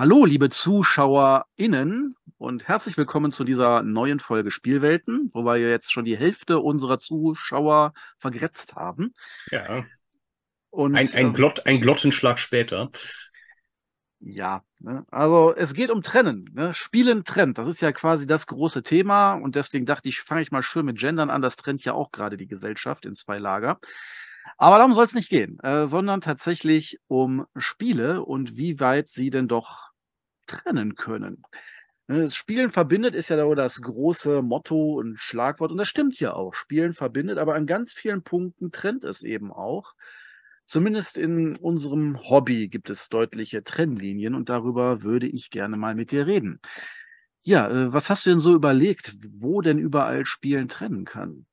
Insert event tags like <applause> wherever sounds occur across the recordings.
Hallo, liebe ZuschauerInnen und herzlich willkommen zu dieser neuen Folge Spielwelten, wo wir jetzt schon die Hälfte unserer Zuschauer vergrätzt haben. Ja. Und, ein, ein, ähm, Glott, ein Glottenschlag später. Ja, ne? also es geht um Trennen. Ne? Spielen trennt, das ist ja quasi das große Thema und deswegen dachte ich, fange ich mal schön mit Gendern an. Das trennt ja auch gerade die Gesellschaft in zwei Lager. Aber darum soll es nicht gehen, äh, sondern tatsächlich um Spiele und wie weit sie denn doch trennen können. Ne, das Spielen verbindet ist ja das große Motto und Schlagwort und das stimmt ja auch. Spielen verbindet, aber an ganz vielen Punkten trennt es eben auch. Zumindest in unserem Hobby gibt es deutliche Trennlinien und darüber würde ich gerne mal mit dir reden. Ja, äh, was hast du denn so überlegt, wo denn überall Spielen trennen kann?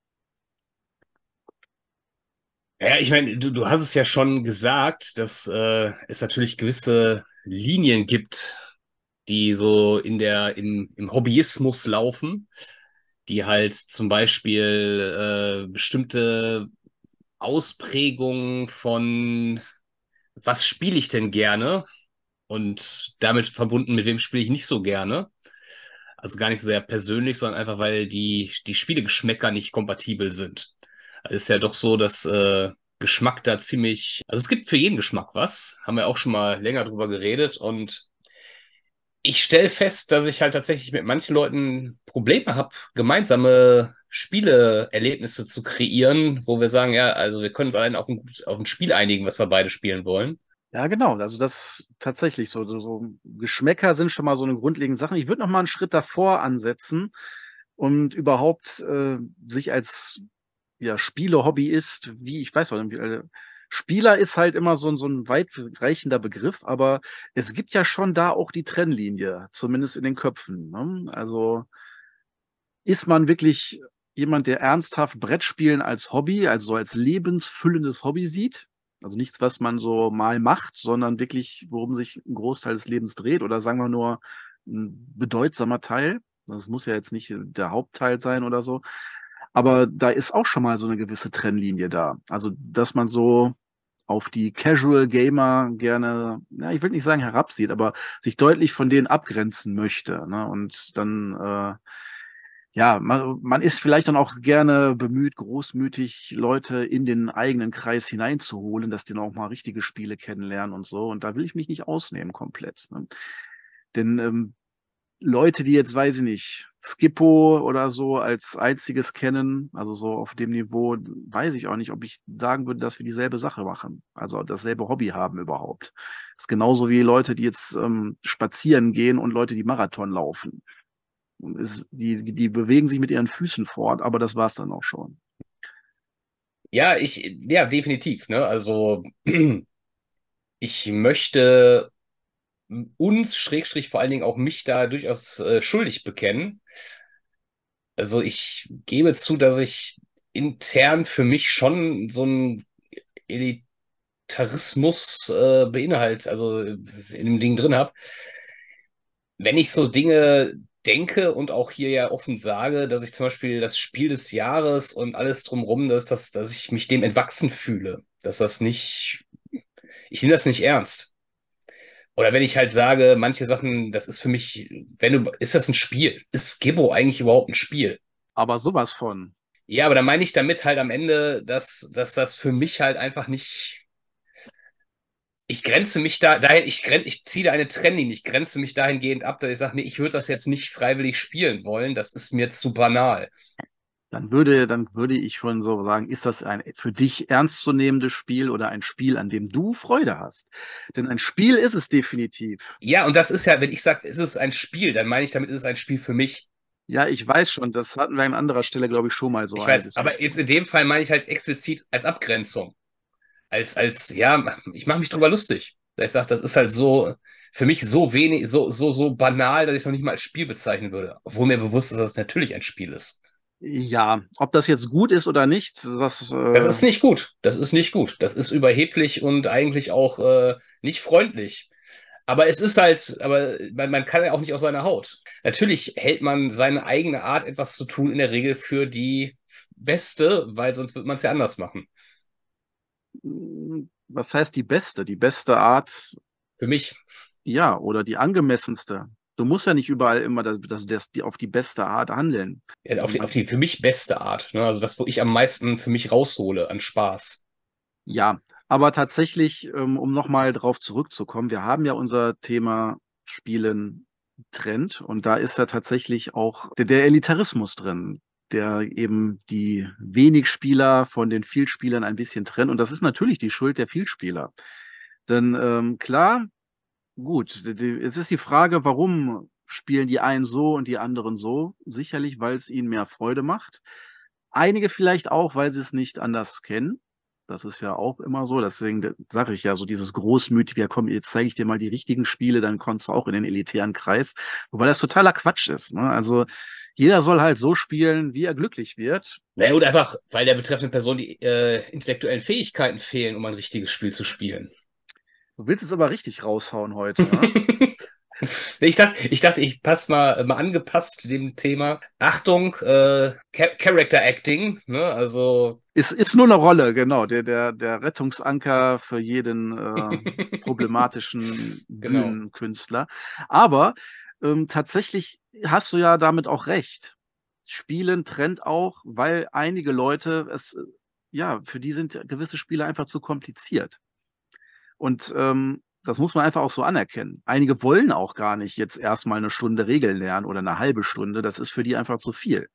Ja, ich meine, du, du hast es ja schon gesagt, dass äh, es natürlich gewisse Linien gibt, die so in der, im, im Hobbyismus laufen, die halt zum Beispiel äh, bestimmte Ausprägungen von was spiele ich denn gerne und damit verbunden, mit wem spiele ich nicht so gerne. Also gar nicht so sehr persönlich, sondern einfach, weil die, die Spielegeschmäcker nicht kompatibel sind. Es ist ja doch so, dass äh, Geschmack da ziemlich, also es gibt für jeden Geschmack was, haben wir auch schon mal länger drüber geredet und ich stelle fest, dass ich halt tatsächlich mit manchen Leuten Probleme habe, gemeinsame Spieleerlebnisse zu kreieren, wo wir sagen, ja, also wir können uns allein auf ein, auf ein Spiel einigen, was wir beide spielen wollen. Ja, genau. Also das tatsächlich so, so, Geschmäcker sind schon mal so eine grundlegende Sache. Ich würde noch mal einen Schritt davor ansetzen und überhaupt äh, sich als ja, Spiele-Hobbyist, wie ich weiß auch nicht, äh, Spieler ist halt immer so, so ein weitreichender Begriff, aber es gibt ja schon da auch die Trennlinie, zumindest in den Köpfen. Ne? Also ist man wirklich jemand, der ernsthaft Brettspielen als Hobby, also als lebensfüllendes Hobby sieht? Also nichts, was man so mal macht, sondern wirklich, worum sich ein Großteil des Lebens dreht oder sagen wir nur ein bedeutsamer Teil. Das muss ja jetzt nicht der Hauptteil sein oder so. Aber da ist auch schon mal so eine gewisse Trennlinie da. Also, dass man so auf die Casual Gamer gerne, ja, ich will nicht sagen herabsieht, aber sich deutlich von denen abgrenzen möchte. Ne? Und dann, äh, ja, man, man ist vielleicht dann auch gerne bemüht, großmütig Leute in den eigenen Kreis hineinzuholen, dass die noch mal richtige Spiele kennenlernen und so. Und da will ich mich nicht ausnehmen komplett. Ne? Denn ähm, Leute, die jetzt, weiß ich nicht, Skippo oder so als einziges kennen, also so auf dem Niveau, weiß ich auch nicht, ob ich sagen würde, dass wir dieselbe Sache machen. Also dasselbe Hobby haben überhaupt. Das ist genauso wie Leute, die jetzt ähm, spazieren gehen und Leute, die Marathon laufen. Es, die, die bewegen sich mit ihren Füßen fort, aber das war's dann auch schon. Ja, ich, ja, definitiv. Ne? Also <clears throat> ich möchte uns, Schrägstrich vor allen Dingen auch mich da durchaus äh, schuldig bekennen. Also ich gebe zu, dass ich intern für mich schon so ein Elitarismus äh, beinhaltet, also in dem Ding drin habe. Wenn ich so Dinge denke und auch hier ja offen sage, dass ich zum Beispiel das Spiel des Jahres und alles drumherum, dass, das, dass ich mich dem entwachsen fühle, dass das nicht, ich nehme das nicht ernst. Oder wenn ich halt sage, manche Sachen, das ist für mich, wenn du, ist das ein Spiel? Ist Gibbo eigentlich überhaupt ein Spiel? Aber sowas von. Ja, aber da meine ich damit halt am Ende, dass, dass das für mich halt einfach nicht. Ich grenze mich da, dahin, ich, gren, ich ziehe da eine Trennlinie, ich grenze mich dahingehend ab, dass ich sage, nee, ich würde das jetzt nicht freiwillig spielen wollen, das ist mir zu banal dann würde, dann würde ich schon so sagen, ist das ein für dich ernstzunehmendes Spiel oder ein Spiel, an dem du Freude hast? Denn ein Spiel ist es definitiv. Ja, und das ist ja, wenn ich sage, ist es ein Spiel, dann meine ich damit, ist es ein Spiel für mich. Ja, ich weiß schon, das hatten wir an anderer Stelle, glaube ich, schon mal so. Ich weiß, aber jetzt in dem Fall meine ich halt explizit als Abgrenzung. Als, als, ja, ich mache mich drüber lustig. Ich sage, das ist halt so, für mich so wenig, so, so, so banal, dass ich es noch nicht mal als Spiel bezeichnen würde. Obwohl mir bewusst ist, dass es natürlich ein Spiel ist. Ja, ob das jetzt gut ist oder nicht, das. Äh das ist nicht gut. Das ist nicht gut. Das ist überheblich und eigentlich auch äh, nicht freundlich. Aber es ist halt, aber man, man kann ja auch nicht aus seiner Haut. Natürlich hält man seine eigene Art, etwas zu tun, in der Regel für die beste, weil sonst wird man es ja anders machen. Was heißt die beste? Die beste Art? Für mich. Ja, oder die angemessenste. Du musst ja nicht überall immer das, das, das, die, auf die beste Art handeln. Ja, auf, die, auf die für mich beste Art. Ne? Also das, wo ich am meisten für mich raushole an Spaß. Ja, aber tatsächlich, ähm, um nochmal drauf zurückzukommen, wir haben ja unser Thema Spielen Trend und da ist ja tatsächlich auch der, der Elitarismus drin, der eben die wenig Spieler von den Vielspielern ein bisschen trennt und das ist natürlich die Schuld der Vielspieler. Denn ähm, klar, gut, es ist die Frage, warum spielen die einen so und die anderen so? Sicherlich, weil es ihnen mehr Freude macht. Einige vielleicht auch, weil sie es nicht anders kennen. Das ist ja auch immer so. Deswegen sage ich ja so dieses großmütige, ja, komm, jetzt zeige ich dir mal die richtigen Spiele, dann kommst du auch in den elitären Kreis. Wobei das totaler Quatsch ist. Ne? Also jeder soll halt so spielen, wie er glücklich wird. Naja, und einfach, weil der betreffenden Person die äh, intellektuellen Fähigkeiten fehlen, um ein richtiges Spiel zu spielen. Du willst es aber richtig raushauen heute. Ne? <laughs> Ich dachte, ich dachte, ich passe mal, mal angepasst dem Thema. Achtung, äh, Character Acting, ne? Also. Ist, ist nur eine Rolle, genau. Der, der, der Rettungsanker für jeden äh, <laughs> problematischen genau. Bühnenkünstler. Aber ähm, tatsächlich hast du ja damit auch recht. Spielen trennt auch, weil einige Leute es, ja, für die sind gewisse Spiele einfach zu kompliziert. Und ähm, das muss man einfach auch so anerkennen. Einige wollen auch gar nicht jetzt erstmal eine Stunde Regeln lernen oder eine halbe Stunde. Das ist für die einfach zu viel.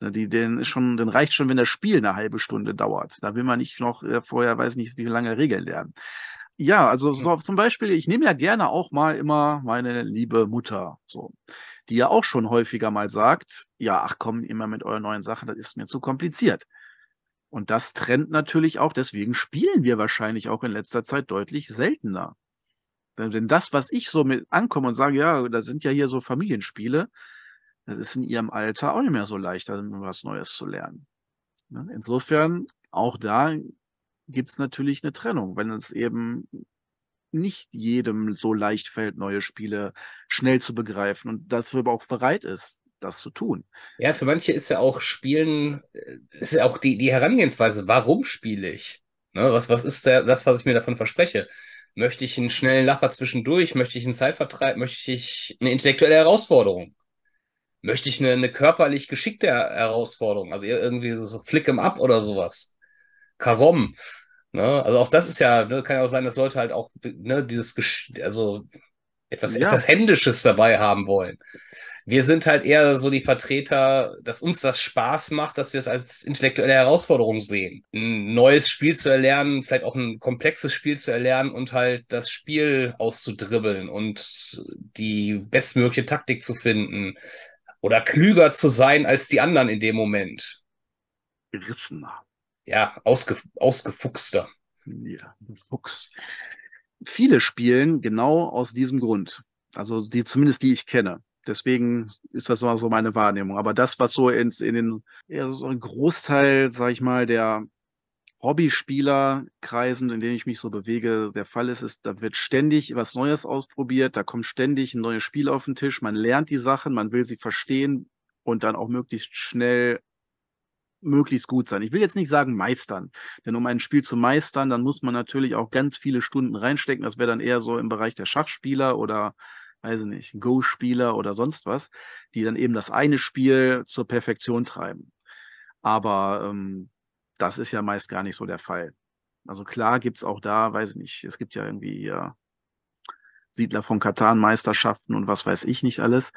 Ne, die, ist schon, denen reicht schon, wenn das Spiel eine halbe Stunde dauert. Da will man nicht noch äh, vorher, weiß nicht, wie lange Regeln lernen. Ja, also so, zum Beispiel, ich nehme ja gerne auch mal immer meine liebe Mutter, so, die ja auch schon häufiger mal sagt, ja, ach komm, immer mit euren neuen Sachen, das ist mir zu kompliziert. Und das trennt natürlich auch, deswegen spielen wir wahrscheinlich auch in letzter Zeit deutlich seltener. Denn das, was ich so mit ankomme und sage, ja, da sind ja hier so Familienspiele, das ist in ihrem Alter auch nicht mehr so leicht, was Neues zu lernen. Ne? Insofern, auch da gibt es natürlich eine Trennung, wenn es eben nicht jedem so leicht fällt, neue Spiele schnell zu begreifen und dafür aber auch bereit ist, das zu tun. Ja, für manche ist ja auch Spielen, äh, ist ja auch die, die Herangehensweise, warum spiele ich? Ne, was, was ist der, das, was ich mir davon verspreche? Möchte ich einen schnellen Lacher zwischendurch? Möchte ich einen Zeitvertreib? Möchte ich eine intellektuelle Herausforderung? Möchte ich eine, eine körperlich geschickte Herausforderung? Also irgendwie so Flick em Up oder sowas. Karom. Ne? Also auch das ist ja, ne, kann ja auch sein, dass Leute halt auch ne, dieses, also etwas, ja. etwas Händisches dabei haben wollen. Wir sind halt eher so die Vertreter, dass uns das Spaß macht, dass wir es als intellektuelle Herausforderung sehen. Ein neues Spiel zu erlernen, vielleicht auch ein komplexes Spiel zu erlernen und halt das Spiel auszudribbeln und die bestmögliche Taktik zu finden oder klüger zu sein als die anderen in dem Moment. Gerissener. Ja, ausge, ausgefuchster. Ja, Fuchs viele spielen genau aus diesem Grund. Also die, zumindest die ich kenne. Deswegen ist das so meine Wahrnehmung. Aber das, was so ins, in den, so Großteil, sag ich mal, der Hobbyspielerkreisen, in denen ich mich so bewege, der Fall ist, ist, da wird ständig was Neues ausprobiert, da kommt ständig ein neues Spiel auf den Tisch, man lernt die Sachen, man will sie verstehen und dann auch möglichst schnell möglichst gut sein. Ich will jetzt nicht sagen meistern, denn um ein Spiel zu meistern, dann muss man natürlich auch ganz viele Stunden reinstecken. Das wäre dann eher so im Bereich der Schachspieler oder, weiß ich nicht, Go-Spieler oder sonst was, die dann eben das eine Spiel zur Perfektion treiben. Aber ähm, das ist ja meist gar nicht so der Fall. Also klar gibt's auch da, weiß ich nicht, es gibt ja irgendwie ja, Siedler von Katan, Meisterschaften und was weiß ich nicht alles.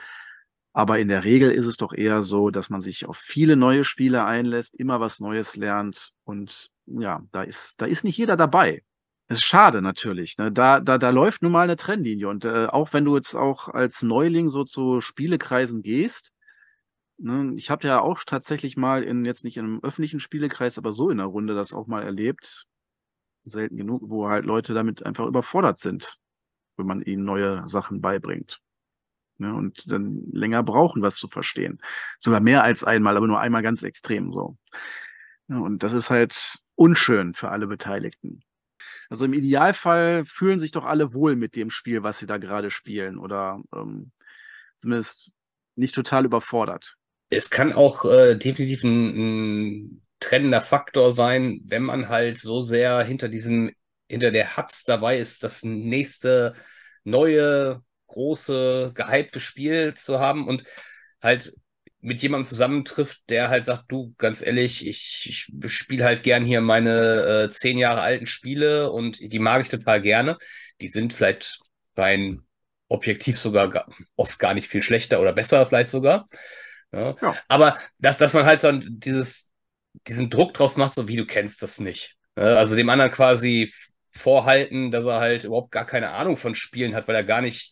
Aber in der Regel ist es doch eher so, dass man sich auf viele neue Spiele einlässt, immer was Neues lernt und ja, da ist, da ist nicht jeder dabei. Das ist schade natürlich. Ne? Da, da, da läuft nun mal eine Trennlinie. Und äh, auch wenn du jetzt auch als Neuling so zu Spielekreisen gehst, ne, ich habe ja auch tatsächlich mal in, jetzt nicht in einem öffentlichen Spielekreis, aber so in der Runde das auch mal erlebt, selten genug, wo halt Leute damit einfach überfordert sind, wenn man ihnen neue Sachen beibringt ne, und dann länger brauchen, was zu verstehen. Sogar mehr als einmal, aber nur einmal ganz extrem so. Ja, und das ist halt unschön für alle Beteiligten. Also im Idealfall fühlen sich doch alle wohl mit dem Spiel, was sie da gerade spielen oder ähm, zumindest nicht total überfordert. Es kann auch äh, definitiv ein, ein trennender Faktor sein, wenn man halt so sehr hinter diesem, hinter der Hatz dabei ist, das nächste neue, große, gehypte Spiel zu haben und halt mit jemandem zusammentrifft, der halt sagt, du, ganz ehrlich, ich, ich spiele halt gern hier meine äh, zehn Jahre alten Spiele und die mag ich total gerne. Die sind vielleicht rein objektiv sogar gar, oft gar nicht viel schlechter oder besser vielleicht sogar. Ja. ja. Aber dass, dass man halt so dieses, diesen Druck draus macht, so wie du kennst das nicht. Ja, also dem anderen quasi vorhalten, dass er halt überhaupt gar keine Ahnung von Spielen hat, weil er gar nicht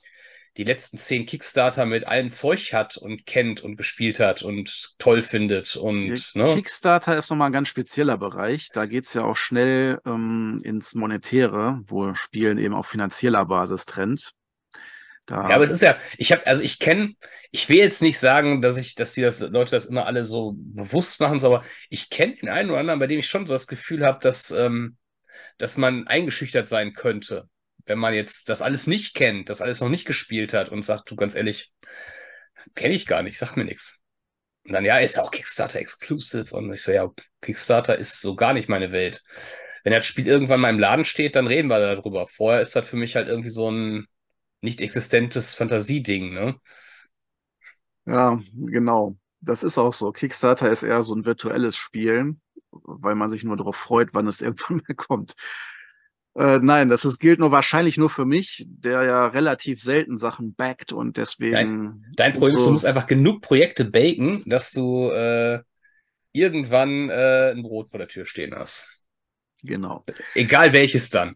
die letzten zehn Kickstarter mit allem Zeug hat und kennt und gespielt hat und toll findet. Und, ne? Kickstarter ist nochmal ein ganz spezieller Bereich. Da geht es ja auch schnell ähm, ins Monetäre, wo Spielen eben auf finanzieller Basis trennt. Da ja, aber es ist ja, ich habe, also ich kenne, ich will jetzt nicht sagen, dass ich, dass die das, Leute das immer alle so bewusst machen, aber ich kenne den einen oder anderen, bei dem ich schon so das Gefühl habe, dass, ähm, dass man eingeschüchtert sein könnte, wenn man jetzt das alles nicht kennt, das alles noch nicht gespielt hat und sagt, du ganz ehrlich, kenne ich gar nicht, sag mir nichts. Und dann, ja, ist auch Kickstarter exclusive. Und ich so, ja, Kickstarter ist so gar nicht meine Welt. Wenn das Spiel irgendwann mal im Laden steht, dann reden wir darüber. Vorher ist das für mich halt irgendwie so ein, nicht existentes Fantasieding, ne? Ja, genau. Das ist auch so. Kickstarter ist eher so ein virtuelles Spiel, weil man sich nur darauf freut, wann es <laughs> irgendwann mal kommt. Äh, nein, das ist, gilt nur wahrscheinlich nur für mich, der ja relativ selten Sachen backt und deswegen. Dein, dein Problem ist, so, du musst einfach genug Projekte baken, dass du äh, irgendwann äh, ein Brot vor der Tür stehen hast. Genau. Egal welches dann.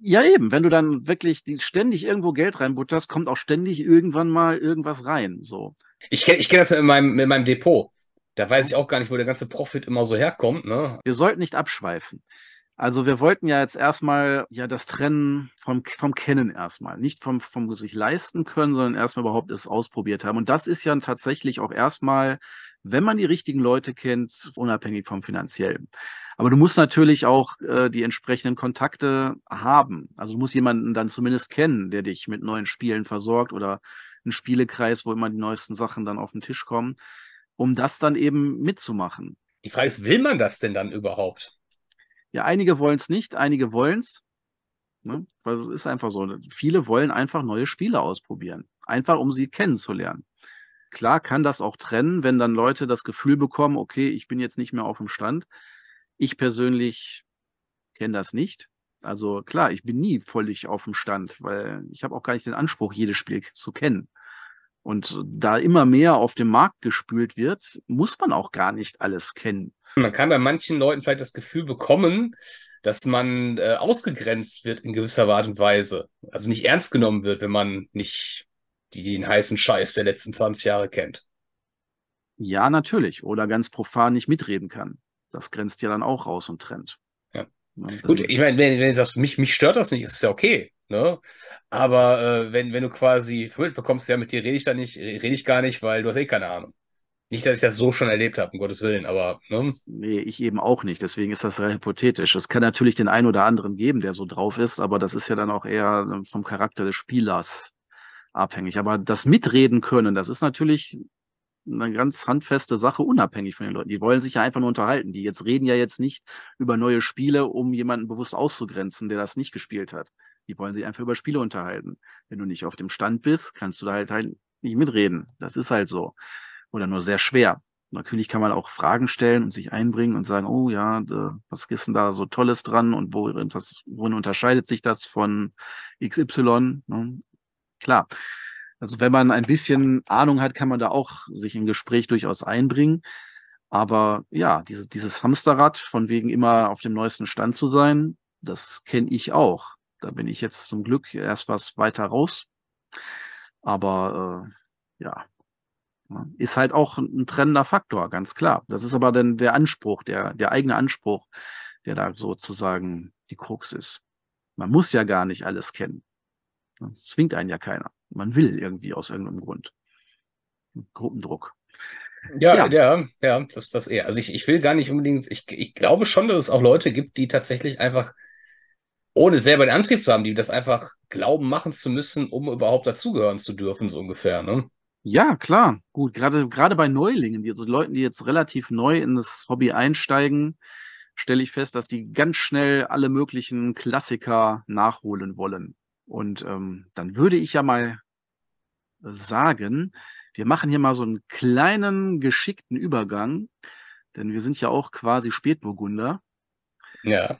Ja, eben. Wenn du dann wirklich ständig irgendwo Geld reinbutterst, kommt auch ständig irgendwann mal irgendwas rein. So. Ich kenne ich kenn das in meinem, in meinem Depot. Da weiß ich auch gar nicht, wo der ganze Profit immer so herkommt. Ne? Wir sollten nicht abschweifen. Also wir wollten ja jetzt erstmal ja das Trennen vom, vom Kennen erstmal. Nicht vom, vom sich leisten können, sondern erstmal überhaupt es ausprobiert haben. Und das ist ja tatsächlich auch erstmal, wenn man die richtigen Leute kennt, unabhängig vom finanziellen. Aber du musst natürlich auch äh, die entsprechenden Kontakte haben. Also du musst jemanden dann zumindest kennen, der dich mit neuen Spielen versorgt oder einen Spielekreis, wo immer die neuesten Sachen dann auf den Tisch kommen, um das dann eben mitzumachen. Die Frage ist, will man das denn dann überhaupt? Ja, einige wollen es nicht, einige wollen es. Ne? Weil es ist einfach so. Viele wollen einfach neue Spiele ausprobieren. Einfach, um sie kennenzulernen. Klar kann das auch trennen, wenn dann Leute das Gefühl bekommen, okay, ich bin jetzt nicht mehr auf dem Stand. Ich persönlich kenne das nicht. Also klar, ich bin nie völlig auf dem Stand, weil ich habe auch gar nicht den Anspruch, jedes Spiel zu kennen. Und da immer mehr auf dem Markt gespült wird, muss man auch gar nicht alles kennen. Man kann bei manchen Leuten vielleicht das Gefühl bekommen, dass man äh, ausgegrenzt wird in gewisser Art und Weise. Also nicht ernst genommen wird, wenn man nicht die, den heißen Scheiß der letzten 20 Jahre kennt. Ja, natürlich. Oder ganz profan nicht mitreden kann. Das grenzt ja dann auch raus und trennt. Ja. Und Gut, ich meine, wenn, wenn du sagst, mich, mich stört das nicht, ist es ja okay. Ne? Aber äh, wenn, wenn du quasi vermittelt bekommst, ja, mit dir rede ich da nicht, rede ich gar nicht, weil du hast eh keine Ahnung. Nicht, dass ich das so schon erlebt habe, um Gottes Willen, aber. Ne? Nee, ich eben auch nicht. Deswegen ist das sehr hypothetisch. Es kann natürlich den einen oder anderen geben, der so drauf ist, aber das ist ja dann auch eher ähm, vom Charakter des Spielers abhängig. Aber das Mitreden können, das ist natürlich eine ganz handfeste Sache, unabhängig von den Leuten. Die wollen sich ja einfach nur unterhalten. Die jetzt reden ja jetzt nicht über neue Spiele, um jemanden bewusst auszugrenzen, der das nicht gespielt hat. Die wollen sich einfach über Spiele unterhalten. Wenn du nicht auf dem Stand bist, kannst du da halt, halt nicht mitreden. Das ist halt so. Oder nur sehr schwer. Natürlich kann man auch Fragen stellen und sich einbringen und sagen, oh ja, was ist denn da so Tolles dran und worin, das, worin unterscheidet sich das von XY? Ne? Klar. Also wenn man ein bisschen Ahnung hat, kann man da auch sich im Gespräch durchaus einbringen. Aber ja, diese, dieses Hamsterrad, von wegen immer auf dem neuesten Stand zu sein, das kenne ich auch. Da bin ich jetzt zum Glück erst was weiter raus. Aber äh, ja, ist halt auch ein trennender Faktor, ganz klar. Das ist aber dann der Anspruch, der, der eigene Anspruch, der da sozusagen die Krux ist. Man muss ja gar nicht alles kennen. Das zwingt einen ja keiner. Man will irgendwie aus irgendeinem Grund. Gruppendruck. Ja, ja, ja, ja, das ist das eher. Also ich, ich will gar nicht unbedingt, ich, ich glaube schon, dass es auch Leute gibt, die tatsächlich einfach, ohne selber den Antrieb zu haben, die das einfach glauben, machen zu müssen, um überhaupt dazugehören zu dürfen, so ungefähr. Ne? Ja, klar. Gut, gerade, gerade bei Neulingen, die, also Leuten, die jetzt relativ neu in das Hobby einsteigen, stelle ich fest, dass die ganz schnell alle möglichen Klassiker nachholen wollen. Und ähm, dann würde ich ja mal sagen, wir machen hier mal so einen kleinen, geschickten Übergang, denn wir sind ja auch quasi Spätburgunder. Ja.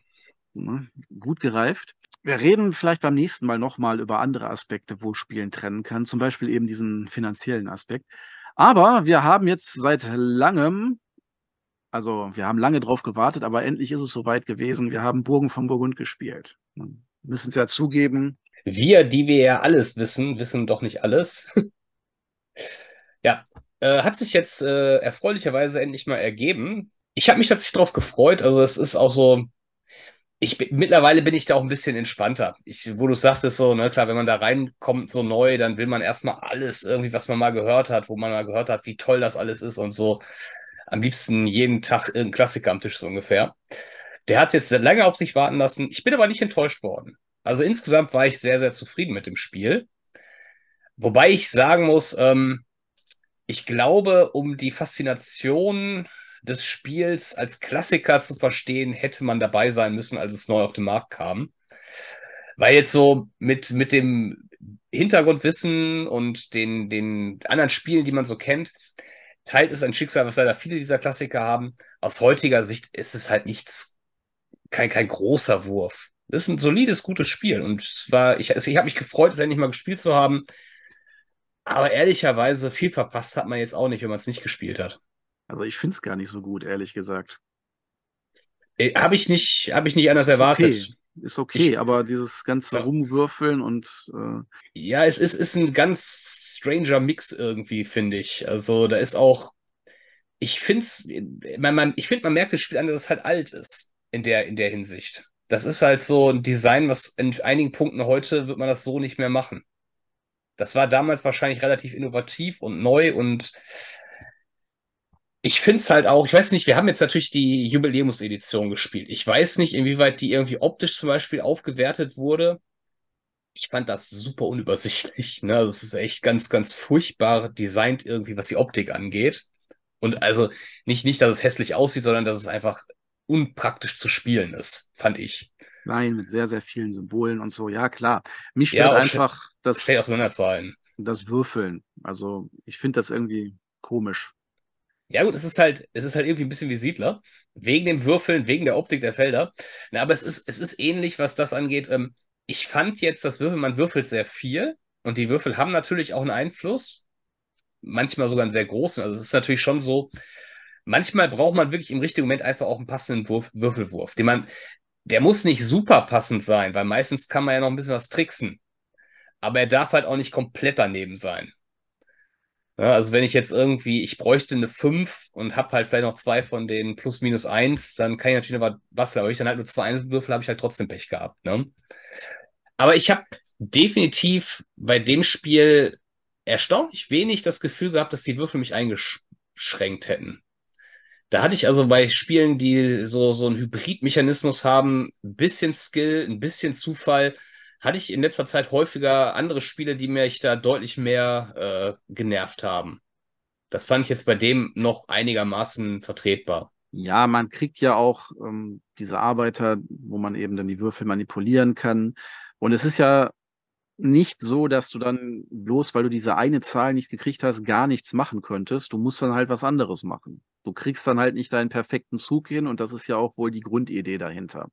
Ne, gut gereift. Wir reden vielleicht beim nächsten Mal nochmal über andere Aspekte, wo Spielen trennen kann, zum Beispiel eben diesen finanziellen Aspekt. Aber wir haben jetzt seit langem, also wir haben lange drauf gewartet, aber endlich ist es soweit gewesen. Wir haben Burgen von Burgund gespielt. Müssen es ja zugeben. Wir, die wir ja alles wissen, wissen doch nicht alles. <laughs> ja, äh, hat sich jetzt äh, erfreulicherweise endlich mal ergeben. Ich habe mich tatsächlich darauf gefreut. Also es ist auch so, ich bin, mittlerweile bin ich da auch ein bisschen entspannter. Ich, wo du sagtest, so, ne, klar, wenn man da reinkommt, so neu, dann will man erstmal alles irgendwie, was man mal gehört hat, wo man mal gehört hat, wie toll das alles ist und so. Am liebsten jeden Tag irgendein Klassiker am Tisch so ungefähr. Der hat jetzt lange auf sich warten lassen. Ich bin aber nicht enttäuscht worden. Also insgesamt war ich sehr, sehr zufrieden mit dem Spiel. Wobei ich sagen muss, ähm, ich glaube, um die Faszination des Spiels als Klassiker zu verstehen, hätte man dabei sein müssen, als es neu auf den Markt kam. Weil jetzt so mit, mit dem Hintergrundwissen und den, den anderen Spielen, die man so kennt, teilt es ein Schicksal, was leider viele dieser Klassiker haben. Aus heutiger Sicht ist es halt nichts, kein, kein großer Wurf. Das ist ein solides, gutes Spiel. Und es war, ich, ich habe mich gefreut, es endlich mal gespielt zu haben. Aber ehrlicherweise, viel verpasst hat man jetzt auch nicht, wenn man es nicht gespielt hat. Also ich finde es gar nicht so gut, ehrlich gesagt. Äh, habe ich nicht, habe ich nicht anders ist erwartet. Okay. Ist okay, ich, aber dieses ganze ja. Rumwürfeln und äh ja, es ist, ist ein ganz stranger Mix irgendwie, finde ich. Also da ist auch, ich finde es, man, man, ich finde, man merkt das Spiel an, dass es halt alt ist in der, in der Hinsicht. Das ist halt so ein Design, was in einigen Punkten heute wird man das so nicht mehr machen. Das war damals wahrscheinlich relativ innovativ und neu und ich finde es halt auch, ich weiß nicht, wir haben jetzt natürlich die Jubiläumsedition gespielt. Ich weiß nicht, inwieweit die irgendwie optisch zum Beispiel aufgewertet wurde. Ich fand das super unübersichtlich. Ne? Also es ist echt ganz, ganz furchtbar designt irgendwie, was die Optik angeht. Und also nicht, nicht, dass es hässlich aussieht, sondern dass es einfach unpraktisch zu spielen ist, fand ich. Nein, mit sehr, sehr vielen Symbolen und so. Ja, klar. Mich stört ja, einfach das, das Würfeln. Also ich finde das irgendwie komisch. Ja, gut, es ist halt, es ist halt irgendwie ein bisschen wie Siedler. Wegen dem Würfeln, wegen der Optik der Felder. Na, aber es ist, es ist ähnlich, was das angeht. Ähm, ich fand jetzt, das Würfeln, man würfelt sehr viel und die Würfel haben natürlich auch einen Einfluss. Manchmal sogar einen sehr großen. Also es ist natürlich schon so, manchmal braucht man wirklich im richtigen Moment einfach auch einen passenden Wurf, Würfelwurf, den man, der muss nicht super passend sein, weil meistens kann man ja noch ein bisschen was tricksen. Aber er darf halt auch nicht komplett daneben sein. Ja, also wenn ich jetzt irgendwie, ich bräuchte eine 5 und habe halt vielleicht noch zwei von den plus minus 1, dann kann ich natürlich noch was, aber ich dann halt nur zwei Einzelwürfel, habe ich halt trotzdem Pech gehabt. Ne? Aber ich habe definitiv bei dem Spiel erstaunlich wenig das Gefühl gehabt, dass die Würfel mich eingeschränkt hätten. Da hatte ich also bei Spielen, die so, so einen Hybridmechanismus haben, ein bisschen Skill, ein bisschen Zufall, hatte ich in letzter Zeit häufiger andere Spiele, die mich da deutlich mehr äh, genervt haben. Das fand ich jetzt bei dem noch einigermaßen vertretbar. Ja, man kriegt ja auch ähm, diese Arbeiter, wo man eben dann die Würfel manipulieren kann. Und es ist ja nicht so, dass du dann bloß, weil du diese eine Zahl nicht gekriegt hast, gar nichts machen könntest. Du musst dann halt was anderes machen. Du kriegst dann halt nicht deinen perfekten Zug hin und das ist ja auch wohl die Grundidee dahinter.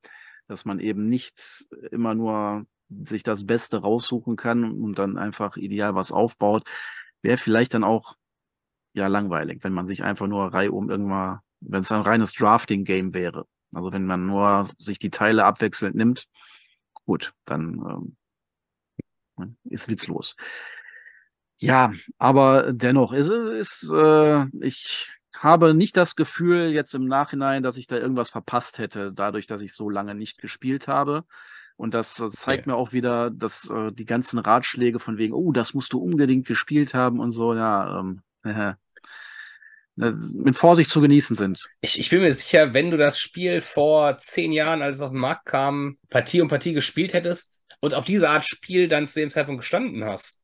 Dass man eben nicht immer nur sich das Beste raussuchen kann und dann einfach ideal was aufbaut, wäre vielleicht dann auch ja langweilig, wenn man sich einfach nur reihum irgendwann, wenn es ein reines Drafting-Game wäre. Also wenn man nur sich die Teile abwechselnd nimmt, gut, dann ähm, ist witzlos. Ja, aber dennoch ist es, äh, ich habe nicht das Gefühl jetzt im Nachhinein, dass ich da irgendwas verpasst hätte, dadurch, dass ich so lange nicht gespielt habe. Und das äh, zeigt ja. mir auch wieder, dass äh, die ganzen Ratschläge von wegen, oh, das musst du unbedingt gespielt haben und so, ja, ähm, äh, mit Vorsicht zu genießen sind. Ich, ich bin mir sicher, wenn du das Spiel vor zehn Jahren, als es auf den Markt kam, Partie um Partie gespielt hättest und auf diese Art Spiel dann zu dem Zeitpunkt gestanden hast.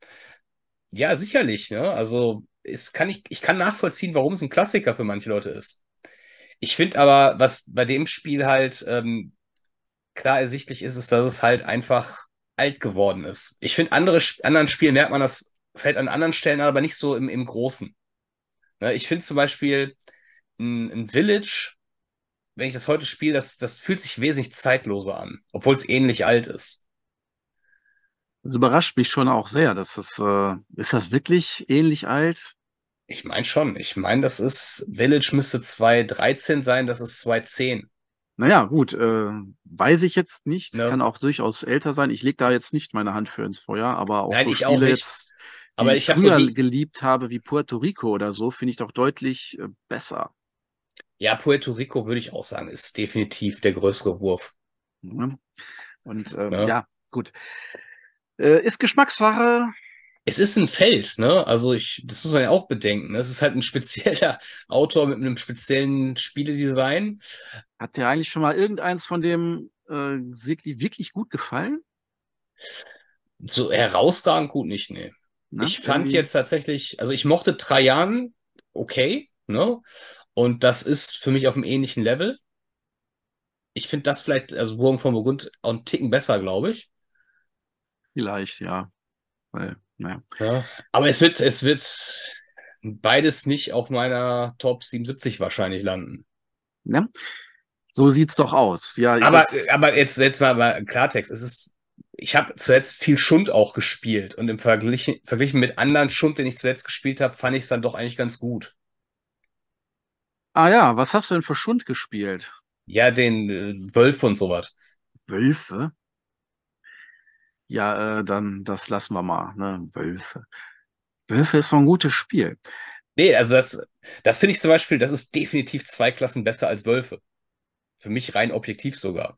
Ja, sicherlich. Ne? Also es kann ich, ich kann nachvollziehen, warum es ein Klassiker für manche Leute ist. Ich finde aber, was bei dem Spiel halt ähm, klar ersichtlich ist, ist, dass es halt einfach alt geworden ist. Ich finde, andere anderen Spielen merkt man das, fällt an anderen Stellen aber nicht so im, im Großen. Ne, ich finde zum Beispiel ein, ein Village, wenn ich das heute spiele, das, das fühlt sich wesentlich zeitloser an, obwohl es ähnlich alt ist. Das überrascht mich schon auch sehr. Dass das, äh, ist das wirklich ähnlich alt? Ich meine schon. Ich meine, das ist, Village müsste 2013 sein, das ist 2010. Naja, gut, äh, weiß ich jetzt nicht. Ja. Kann auch durchaus älter sein. Ich lege da jetzt nicht meine Hand für ins Feuer, aber auch Nein, so ich Spiele auch jetzt, aber ich, ich früher so die... geliebt habe, wie Puerto Rico oder so, finde ich doch deutlich äh, besser. Ja, Puerto Rico würde ich auch sagen, ist definitiv der größere Wurf. Und ähm, ja. ja, gut. Äh, ist Geschmackssache. Es ist ein Feld, ne? Also ich, das muss man ja auch bedenken. Es ist halt ein <laughs> spezieller Autor mit einem speziellen Spieledesign. Hat dir eigentlich schon mal irgendeins von dem äh, Sigli wirklich gut gefallen? So herausragend gut nicht, nee. Na, ich fand irgendwie... jetzt tatsächlich, also ich mochte Trajan okay, ne? Und das ist für mich auf einem ähnlichen Level. Ich finde das vielleicht, also Burgen von Burgund, auch einen Ticken besser, glaube ich. Vielleicht, ja. Weil, naja. Ja, aber es wird, es wird beides nicht auf meiner Top 77 wahrscheinlich landen. Ja. So sieht's doch aus. Ja, aber, aber jetzt, jetzt mal, mal Klartext. Es ist, ich habe zuletzt viel Schund auch gespielt und im Vergleich, verglichen mit anderen Schund, den ich zuletzt gespielt habe, fand ich es dann doch eigentlich ganz gut. Ah ja, was hast du denn für Schund gespielt? Ja, den äh, Wölfe und sowas. Wölfe? Ja, äh, dann das lassen wir mal, ne? Wölfe. Wölfe ist so ein gutes Spiel. Nee, also das, das finde ich zum Beispiel, das ist definitiv zwei Klassen besser als Wölfe. Für mich rein objektiv sogar.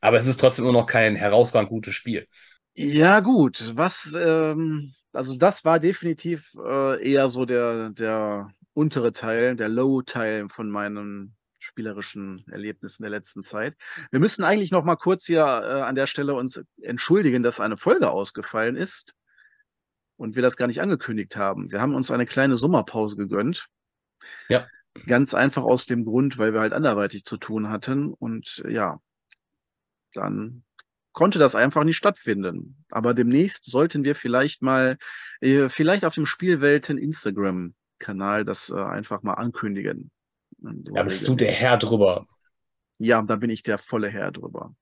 Aber es ist trotzdem immer noch kein herausragend gutes Spiel. Ja, gut. Was, ähm, also das war definitiv äh, eher so der, der untere Teil, der Low-Teil von meinen spielerischen Erlebnissen der letzten Zeit. Wir müssen eigentlich noch mal kurz hier äh, an der Stelle uns entschuldigen, dass eine Folge ausgefallen ist und wir das gar nicht angekündigt haben. Wir haben uns eine kleine Sommerpause gegönnt. Ja. Ganz einfach aus dem Grund, weil wir halt anderweitig zu tun hatten und ja, dann konnte das einfach nicht stattfinden. Aber demnächst sollten wir vielleicht mal, äh, vielleicht auf dem Spielwelten Instagram Kanal das äh, einfach mal ankündigen. Da bist du der Herr drüber. Ja, da bin ich der volle Herr drüber.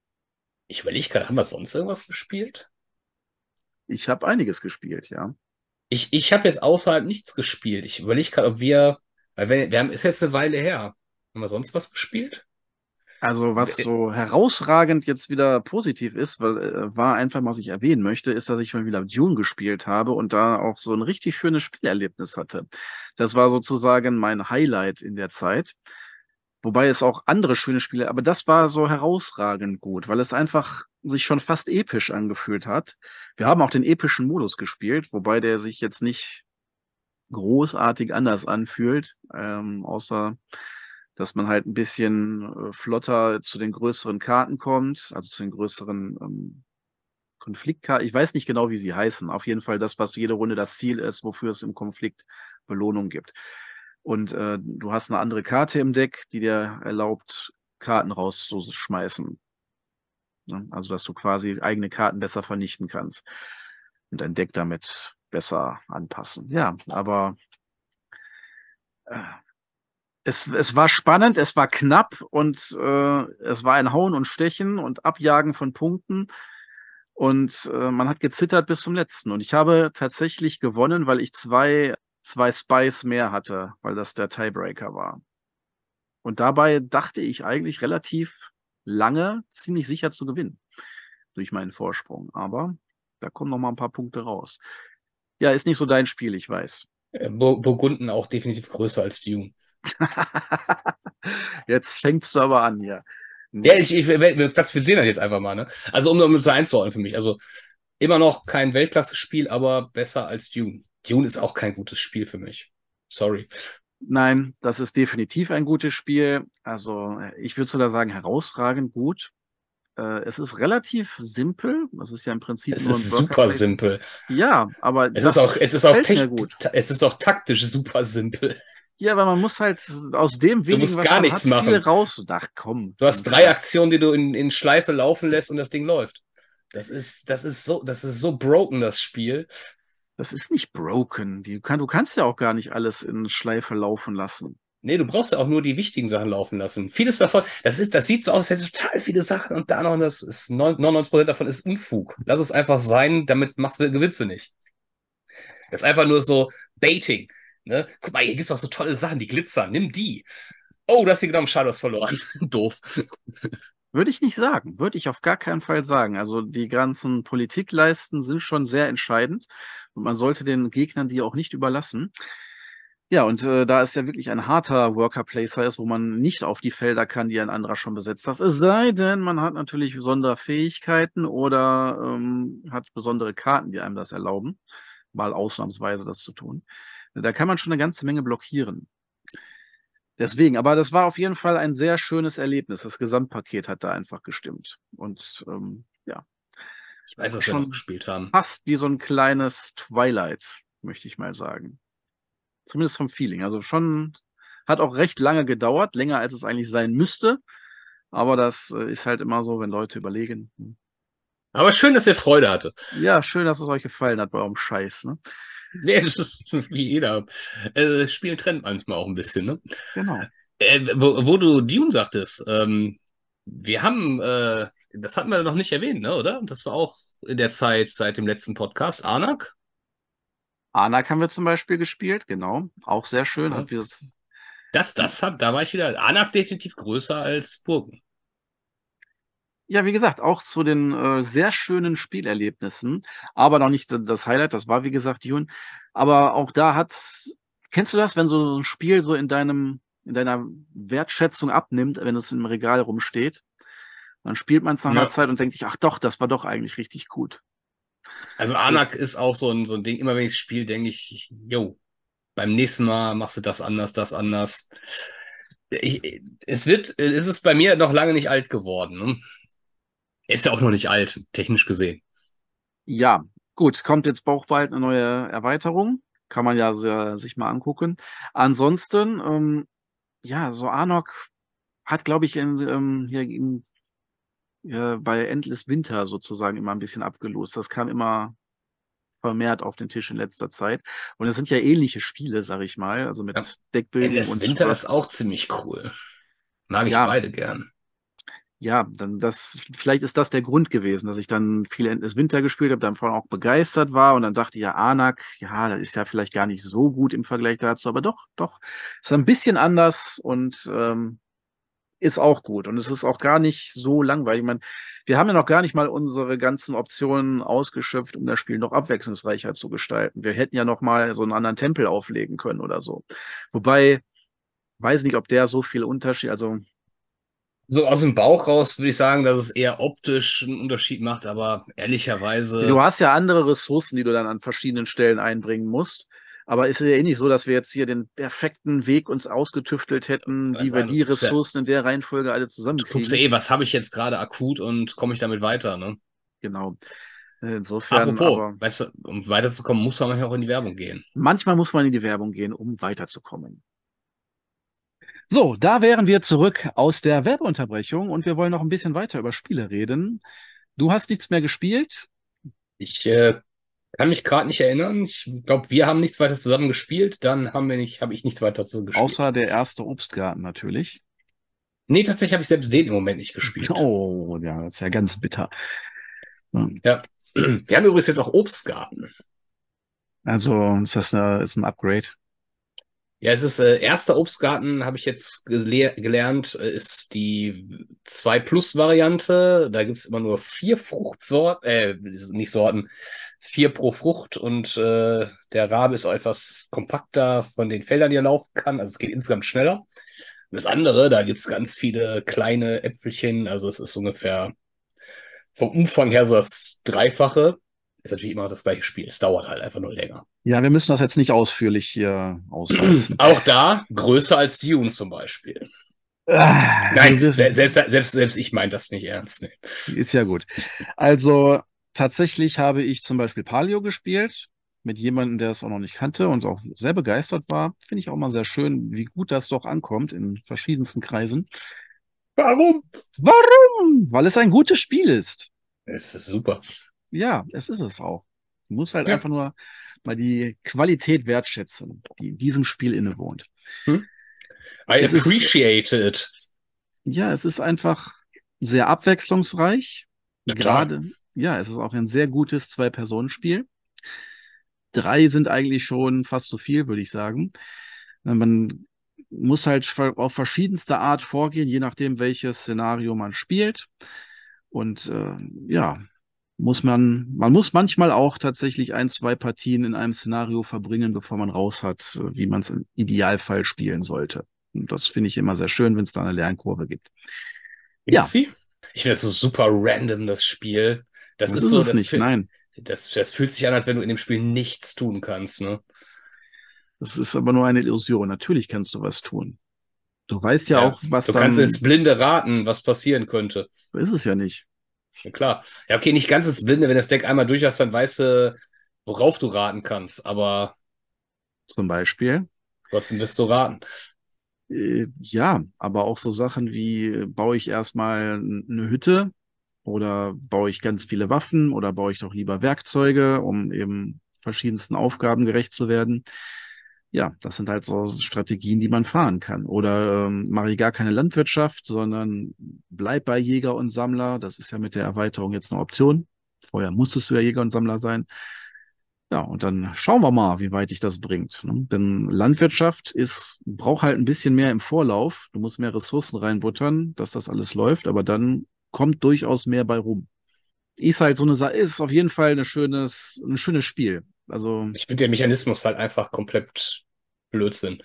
Ich überlege gerade, haben wir sonst irgendwas gespielt? Ich habe einiges gespielt, ja. Ich, ich habe jetzt außerhalb nichts gespielt. Ich überlege gerade, ob wir, weil wir, wir haben, ist jetzt eine Weile her. Haben wir sonst was gespielt? Also was äh, so herausragend jetzt wieder positiv ist, weil äh, war einfach, was ich erwähnen möchte, ist, dass ich mal wieder Dune gespielt habe und da auch so ein richtig schönes Spielerlebnis hatte. Das war sozusagen mein Highlight in der Zeit. Wobei es auch andere schöne Spiele, aber das war so herausragend gut, weil es einfach sich schon fast episch angefühlt hat. Wir haben auch den epischen Modus gespielt, wobei der sich jetzt nicht großartig anders anfühlt, ähm, außer dass man halt ein bisschen äh, flotter zu den größeren Karten kommt, also zu den größeren ähm, Konfliktkarten. Ich weiß nicht genau, wie sie heißen. Auf jeden Fall das, was jede Runde das Ziel ist, wofür es im Konflikt Belohnung gibt. Und äh, du hast eine andere Karte im Deck, die dir erlaubt, Karten rauszuschmeißen. Ne? Also, dass du quasi eigene Karten besser vernichten kannst und dein Deck damit besser anpassen. Ja, aber äh, es, es war spannend, es war knapp und äh, es war ein Hauen und Stechen und Abjagen von Punkten. Und äh, man hat gezittert bis zum letzten. Und ich habe tatsächlich gewonnen, weil ich zwei, zwei Spies mehr hatte, weil das der Tiebreaker war. Und dabei dachte ich eigentlich relativ lange ziemlich sicher zu gewinnen durch meinen Vorsprung. Aber da kommen noch mal ein paar Punkte raus. Ja, ist nicht so dein Spiel, ich weiß. Burgunden auch definitiv größer als Dune. <laughs> jetzt fängst du aber an, ja. Ja, ich, ich wir klassifizieren das jetzt einfach mal, ne? Also um das einzuordnen für mich. Also immer noch kein Weltklasse-Spiel, aber besser als Dune. Dune ist auch kein gutes Spiel für mich. Sorry. Nein, das ist definitiv ein gutes Spiel. Also ich würde sogar sagen, herausragend gut. Äh, es ist relativ simpel. Es ist ja im Prinzip es nur ein ist super simpel. Ja, aber es ist auch es ist auch gut. es ist auch taktisch super simpel. Ja, aber man muss halt aus dem wenigen, du musst gar nichts hat, machen. raus. Ach komm. Du hast drei Aktionen, die du in, in Schleife laufen lässt und das Ding läuft. Das ist, das ist so, das ist so broken, das Spiel. Das ist nicht broken. Die kann, du kannst ja auch gar nicht alles in Schleife laufen lassen. Nee, du brauchst ja auch nur die wichtigen Sachen laufen lassen. Vieles davon, das ist, das sieht so aus, als hätte total viele Sachen und da noch, das ist 99% davon ist Unfug. Lass es einfach sein, damit machst du Gewitze nicht. Das ist einfach nur so Baiting. Ne? Guck mal, hier gibt's auch so tolle Sachen, die glitzern. Nimm die. Oh, du hast hier genommen, Shadows verloren. <laughs> Doof. Würde ich nicht sagen. Würde ich auf gar keinen Fall sagen. Also die ganzen Politikleisten sind schon sehr entscheidend und man sollte den Gegnern die auch nicht überlassen. Ja, und äh, da es ja wirklich ein harter Worker Placer ist, wo man nicht auf die Felder kann, die ein anderer schon besetzt hat. Es sei denn, man hat natürlich besondere Fähigkeiten oder ähm, hat besondere Karten, die einem das erlauben, mal ausnahmsweise das zu tun. Da kann man schon eine ganze Menge blockieren. Deswegen, aber das war auf jeden Fall ein sehr schönes Erlebnis. Das Gesamtpaket hat da einfach gestimmt. Und ähm, ja. Ich weiß, was wir noch gespielt haben. Fast wie so ein kleines Twilight, möchte ich mal sagen. Zumindest vom Feeling. Also schon hat auch recht lange gedauert, länger als es eigentlich sein müsste. Aber das äh, ist halt immer so, wenn Leute überlegen. Aber schön, dass ihr Freude hatte. Ja, schön, dass es euch gefallen hat bei eurem Scheiß. Ne? <laughs> Nee, das ist <laughs> wie jeder. Äh, Spielen trennt manchmal auch ein bisschen, ne? Genau. Äh, wo, wo, du Dune sagtest, ähm, wir haben, äh, das hatten wir noch nicht erwähnt, ne, oder? Das war auch in der Zeit seit dem letzten Podcast. Anak? Anak haben wir zum Beispiel gespielt, genau. Auch sehr schön. Ja. Das, das, das hat, da war ich wieder. Anak definitiv größer als Burgen. Ja, wie gesagt, auch zu den äh, sehr schönen Spielerlebnissen, aber noch nicht das Highlight, das war wie gesagt Dune. Aber auch da hat, kennst du das, wenn so ein Spiel so in deinem, in deiner Wertschätzung abnimmt, wenn es im Regal rumsteht? Dann spielt man es nach ja. einer Zeit und denkt sich, ach doch, das war doch eigentlich richtig gut. Also Anak ist auch so ein, so ein Ding, immer wenn ich spiele, denke ich, yo, beim nächsten Mal machst du das anders, das anders. Ich, es wird, ist es bei mir noch lange nicht alt geworden. Ne? Ist ja auch noch nicht alt, technisch gesehen. Ja, gut, kommt jetzt auch bald eine neue Erweiterung. Kann man ja sehr, sich mal angucken. Ansonsten, ähm, ja, so Anok hat, glaube ich, in, ähm, hier in äh, bei Endless Winter sozusagen immer ein bisschen abgelost. Das kam immer vermehrt auf den Tisch in letzter Zeit. Und es sind ja ähnliche Spiele, sag ich mal, also mit ja. Deckbildung Endless und Winter ist auch ziemlich cool. Mag ich ja. beide gern. Ja, dann das, vielleicht ist das der Grund gewesen, dass ich dann viel Endless Winter gespielt habe, dann vor allem auch begeistert war und dann dachte ja, Anak, ja, das ist ja vielleicht gar nicht so gut im Vergleich dazu, aber doch, doch, ist ein bisschen anders und ähm, ist auch gut. Und es ist auch gar nicht so langweilig. Ich meine, wir haben ja noch gar nicht mal unsere ganzen Optionen ausgeschöpft, um das Spiel noch abwechslungsreicher zu gestalten. Wir hätten ja noch mal so einen anderen Tempel auflegen können oder so. Wobei, weiß nicht, ob der so viel Unterschied, also so aus dem Bauch raus würde ich sagen, dass es eher optisch einen Unterschied macht, aber ehrlicherweise. Du hast ja andere Ressourcen, die du dann an verschiedenen Stellen einbringen musst. Aber ist es ja eh nicht so, dass wir jetzt hier den perfekten Weg uns ausgetüftelt hätten, wie wir die Ressourcen in der Reihenfolge alle zusammenkriegen. Du guckst eh, was habe ich jetzt gerade akut und komme ich damit weiter, ne? Genau. Insofern. Apropos, aber, weißt du, um weiterzukommen, muss man manchmal auch in die Werbung gehen. Manchmal muss man in die Werbung gehen, um weiterzukommen. So, da wären wir zurück aus der Werbeunterbrechung und wir wollen noch ein bisschen weiter über Spiele reden. Du hast nichts mehr gespielt. Ich äh, kann mich gerade nicht erinnern. Ich glaube, wir haben nichts weiter zusammen gespielt. Dann haben wir nicht, habe ich nichts weiter zusammen gespielt. Außer der erste Obstgarten natürlich. Nee, tatsächlich habe ich selbst den im Moment nicht gespielt. <laughs> Oh, ja, das ist ja ganz bitter. Hm. Ja. <clears throat> Wir haben übrigens jetzt auch Obstgarten. Also ist das eine, ist ein Upgrade? Ja, es ist äh, erster Obstgarten, habe ich jetzt gele gelernt, äh, ist die 2 Plus Variante. Da gibt's immer nur vier Fruchtsorten, äh, nicht Sorten, vier pro Frucht und äh, der Rabe ist auch etwas kompakter von den Feldern, die er laufen kann. Also es geht insgesamt schneller. Und das andere, da gibt's ganz viele kleine Äpfelchen, also es ist ungefähr vom Umfang her so das Dreifache ist natürlich immer das gleiche Spiel. Es dauert halt einfach nur länger. Ja, wir müssen das jetzt nicht ausführlich hier ausweisen. <clears throat> Auch da größer als Dune zum Beispiel. Ah, Nein, selbst, selbst, selbst, selbst ich meine das nicht ernst. Nee. Ist ja gut. Also tatsächlich habe ich zum Beispiel Palio gespielt mit jemandem, der es auch noch nicht kannte und auch sehr begeistert war. Finde ich auch mal sehr schön, wie gut das doch ankommt in verschiedensten Kreisen. Warum? Warum? Weil es ein gutes Spiel ist. Es ist super. Ja, es ist es auch. Du musst halt Ja. einfach nur mal die Qualität wertschätzen, die in diesem Spiel innewohnt. I Es ist- appreciate it. Ja, es ist einfach sehr abwechslungsreich. Ja, klar. Gerade, ja, es ist auch ein sehr gutes Zwei-Personen-Spiel. Drei sind eigentlich schon fast so viel, würde ich sagen. Man muss halt auf verschiedenste Art vorgehen, je nachdem, welches Szenario man spielt. Und äh, ja, muss man, man muss manchmal auch tatsächlich ein, zwei Partien in einem Szenario verbringen, bevor man raus hat, äh, wie man es im Idealfall spielen sollte. Und das finde ich immer sehr schön, wenn es da eine Lernkurve gibt. Ja. Ist sie? Ich finde das so super random, das Spiel. Das, Das ist so, es das, nicht, nein. das, das fühlt sich an, als wenn du in dem Spiel nichts tun kannst, ne? Das ist aber nur eine Illusion. Natürlich kannst du was tun. Du weißt ja, Ja, auch, was Du dann. kannst ins Blinde raten, was passieren könnte. so ist es ja nicht. Ja, klar. Ja, okay, nicht ganz ins Blinde. Wenn das Deck einmal durch hast, dann weißt du, worauf du raten kannst. Aber Zum Beispiel. trotzdem wirst du raten. Äh, ja, aber auch so Sachen wie, baue ich erstmal eine Hütte oder baue ich ganz viele Waffen oder baue ich doch lieber Werkzeuge, um eben verschiedensten Aufgaben gerecht zu werden. Ja, das sind halt so Strategien, die man fahren kann. Oder ähm, mache ich gar keine Landwirtschaft, sondern bleib bei Jäger und Sammler. Das ist ja mit der Erweiterung jetzt eine Option. Vorher musstest du ja Jäger und Sammler sein. Ja, und dann schauen wir mal, wie weit dich das bringt. Ne? Denn Landwirtschaft ist, braucht halt ein bisschen mehr im Vorlauf. Du musst mehr Ressourcen reinbuttern, dass das alles läuft, aber dann kommt durchaus mehr bei rum. Ist halt so eine Sache, ist auf jeden Fall ein schönes, ein schönes Spiel. Also Ich finde den Mechanismus halt einfach komplett Blödsinn.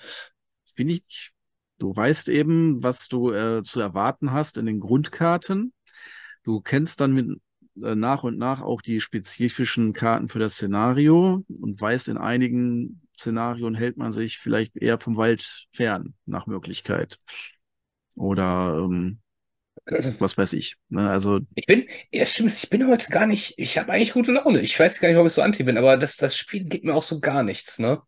finde ich, du weißt eben, was du äh, zu erwarten hast in den Grundkarten. Du kennst dann mit, äh, nach und nach auch die spezifischen Karten für das Szenario und weißt, in einigen Szenarien hält man sich vielleicht eher vom Wald fern, nach Möglichkeit. Oder ähm, was weiß ich. Ne? Also Ich bin, ja, stimmt, ich bin heute gar nicht, ich habe eigentlich gute Laune. Ich weiß gar nicht, warum ich so anti bin, aber das, das Spiel gibt mir auch so gar nichts, ne?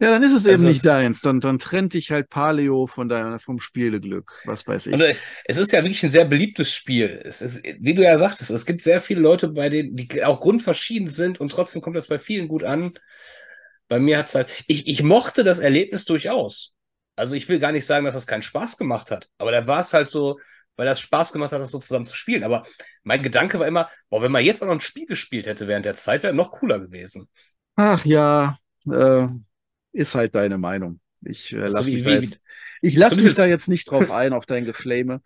Ja, dann ist es Also eben nicht es- deins. Dann, dann trennt dich halt Paleo von deiner, vom Spieleglück. Was weiß ich. Es, es ist ja wirklich ein sehr beliebtes Spiel. Es ist, wie du ja sagtest, es gibt sehr viele Leute, bei denen, die auch grundverschieden sind und trotzdem kommt das bei vielen gut an. Bei mir hat's halt, ich, ich mochte das Erlebnis durchaus. Also ich will gar nicht sagen, dass das keinen Spaß gemacht hat, aber da war es halt so, weil das Spaß gemacht hat, das so zusammen zu spielen. Aber mein Gedanke war immer, boah, wenn man jetzt auch noch ein Spiel gespielt hätte während der Zeit, wäre noch cooler gewesen. Ach ja, äh, ist halt deine Meinung. Ich äh, So lass wie- mich wie- da jetzt, ich lass mich da jetzt nicht drauf ein, auf dein Geflame.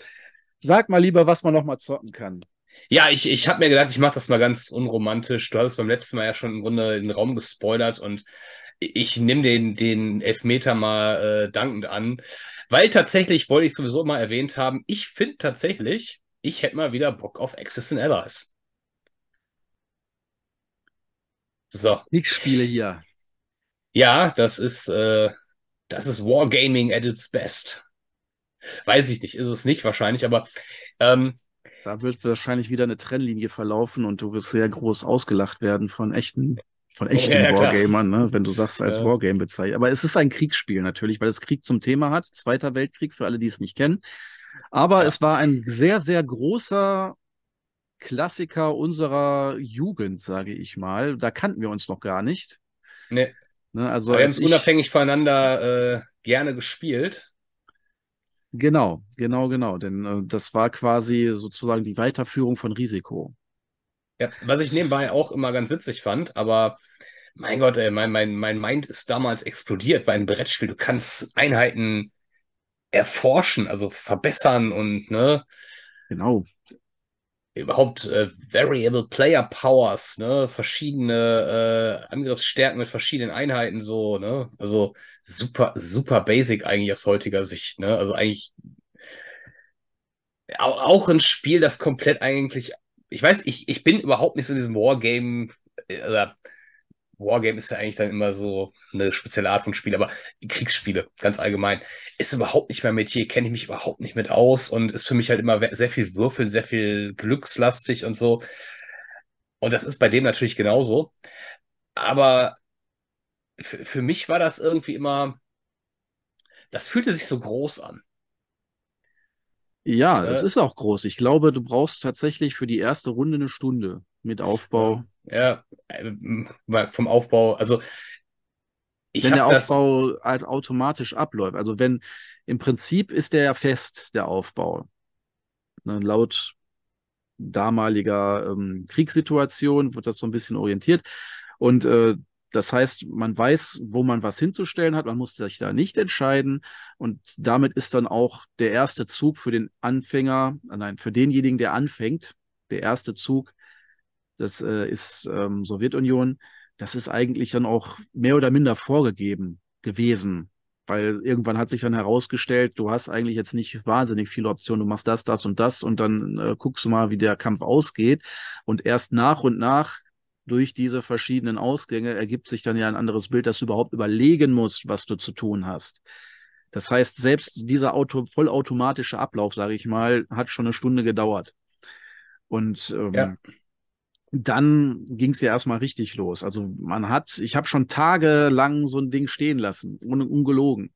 Sag mal lieber, was man noch mal zocken kann. Ja, ich, ich habe mir gedacht, ich mache das mal ganz unromantisch. Du hast beim letzten Mal ja schon im Grunde den Raum gespoilert und ich nehme den, den Elfmeter mal äh, dankend an, weil tatsächlich wollte ich sowieso mal erwähnt haben, ich finde tatsächlich, ich hätte mal wieder Bock auf Axis and Allies. So, Kriegsspiele hier. ja, das ist, äh, das ist Wargaming at its best. Weiß ich nicht, ist es nicht wahrscheinlich, aber ähm, Da wird wahrscheinlich wieder eine Trennlinie verlaufen und du wirst sehr groß ausgelacht werden von echten, von echten Ja, ja. Wargamern, ne? wenn du sagst als Ja. Wargame bezeichnet. Aber es ist ein Kriegsspiel natürlich, weil es Krieg zum Thema hat. Zweiter Weltkrieg, für alle, die es nicht kennen. Aber es war ein sehr, sehr großer Klassiker unserer Jugend, sage ich mal. Da kannten wir uns noch gar nicht. ne, Ne? Also wir haben es unabhängig voneinander äh, gerne gespielt. Genau, genau, genau. Denn äh, das war quasi sozusagen die Weiterführung von Risiko. Ja, was ich nebenbei auch immer ganz witzig fand, aber mein Gott, ey, mein, mein, mein Mind ist damals explodiert bei einem Brettspiel. Du kannst Einheiten erforschen, also verbessern und ne, Genau. überhaupt äh, Variable Player Powers, ne, verschiedene äh, Angriffsstärken mit verschiedenen Einheiten, so, ne, also super, super basic eigentlich aus heutiger Sicht, ne, also eigentlich auch, auch ein Spiel, das komplett eigentlich, ich weiß, ich, ich bin überhaupt nicht so in diesem Wargame, äh, oder Wargame ist ja eigentlich dann immer so eine spezielle Art von Spiel, aber Kriegsspiele, ganz allgemein, ist überhaupt nicht mein Metier, kenne ich mich überhaupt nicht mit aus und ist für mich halt immer sehr viel Würfeln, sehr viel glückslastig und so. Und das ist bei dem natürlich genauso. Aber für, für mich war das irgendwie immer, das fühlte sich so groß an. Ja, das Äh, ist auch groß. Ich glaube, du brauchst tatsächlich für die erste Runde eine Stunde mit Aufbau. ja, äh, vom Aufbau. Also ich Wenn der. Aufbau halt automatisch abläuft. Also wenn im Prinzip ist der ja fest, der Aufbau. Ne, laut damaliger ähm, Kriegssituation wird das so ein bisschen orientiert. Und äh, das heißt, man weiß, wo man was hinzustellen hat. Man muss sich da nicht entscheiden. Und damit ist dann auch der erste Zug für den Anfänger, äh, nein, für denjenigen, der anfängt, der erste Zug, das äh, ist ähm, Sowjetunion, das ist eigentlich dann auch mehr oder minder vorgegeben gewesen. Weil irgendwann hat sich dann herausgestellt, du hast eigentlich jetzt nicht wahnsinnig viele Optionen. Du machst das, das und das und dann äh, guckst du mal, wie der Kampf ausgeht. Und erst nach und nach durch diese verschiedenen Ausgänge ergibt sich dann ja ein anderes Bild, dass du überhaupt überlegen musst, was du zu tun hast. Das heißt, selbst dieser Auto, vollautomatische Ablauf, sage ich mal, hat schon eine Stunde gedauert. Und ähm, Ja. dann ging es ja erstmal richtig los. Also man hat, ich habe schon tagelang so ein Ding stehen lassen, ohne ungelogen.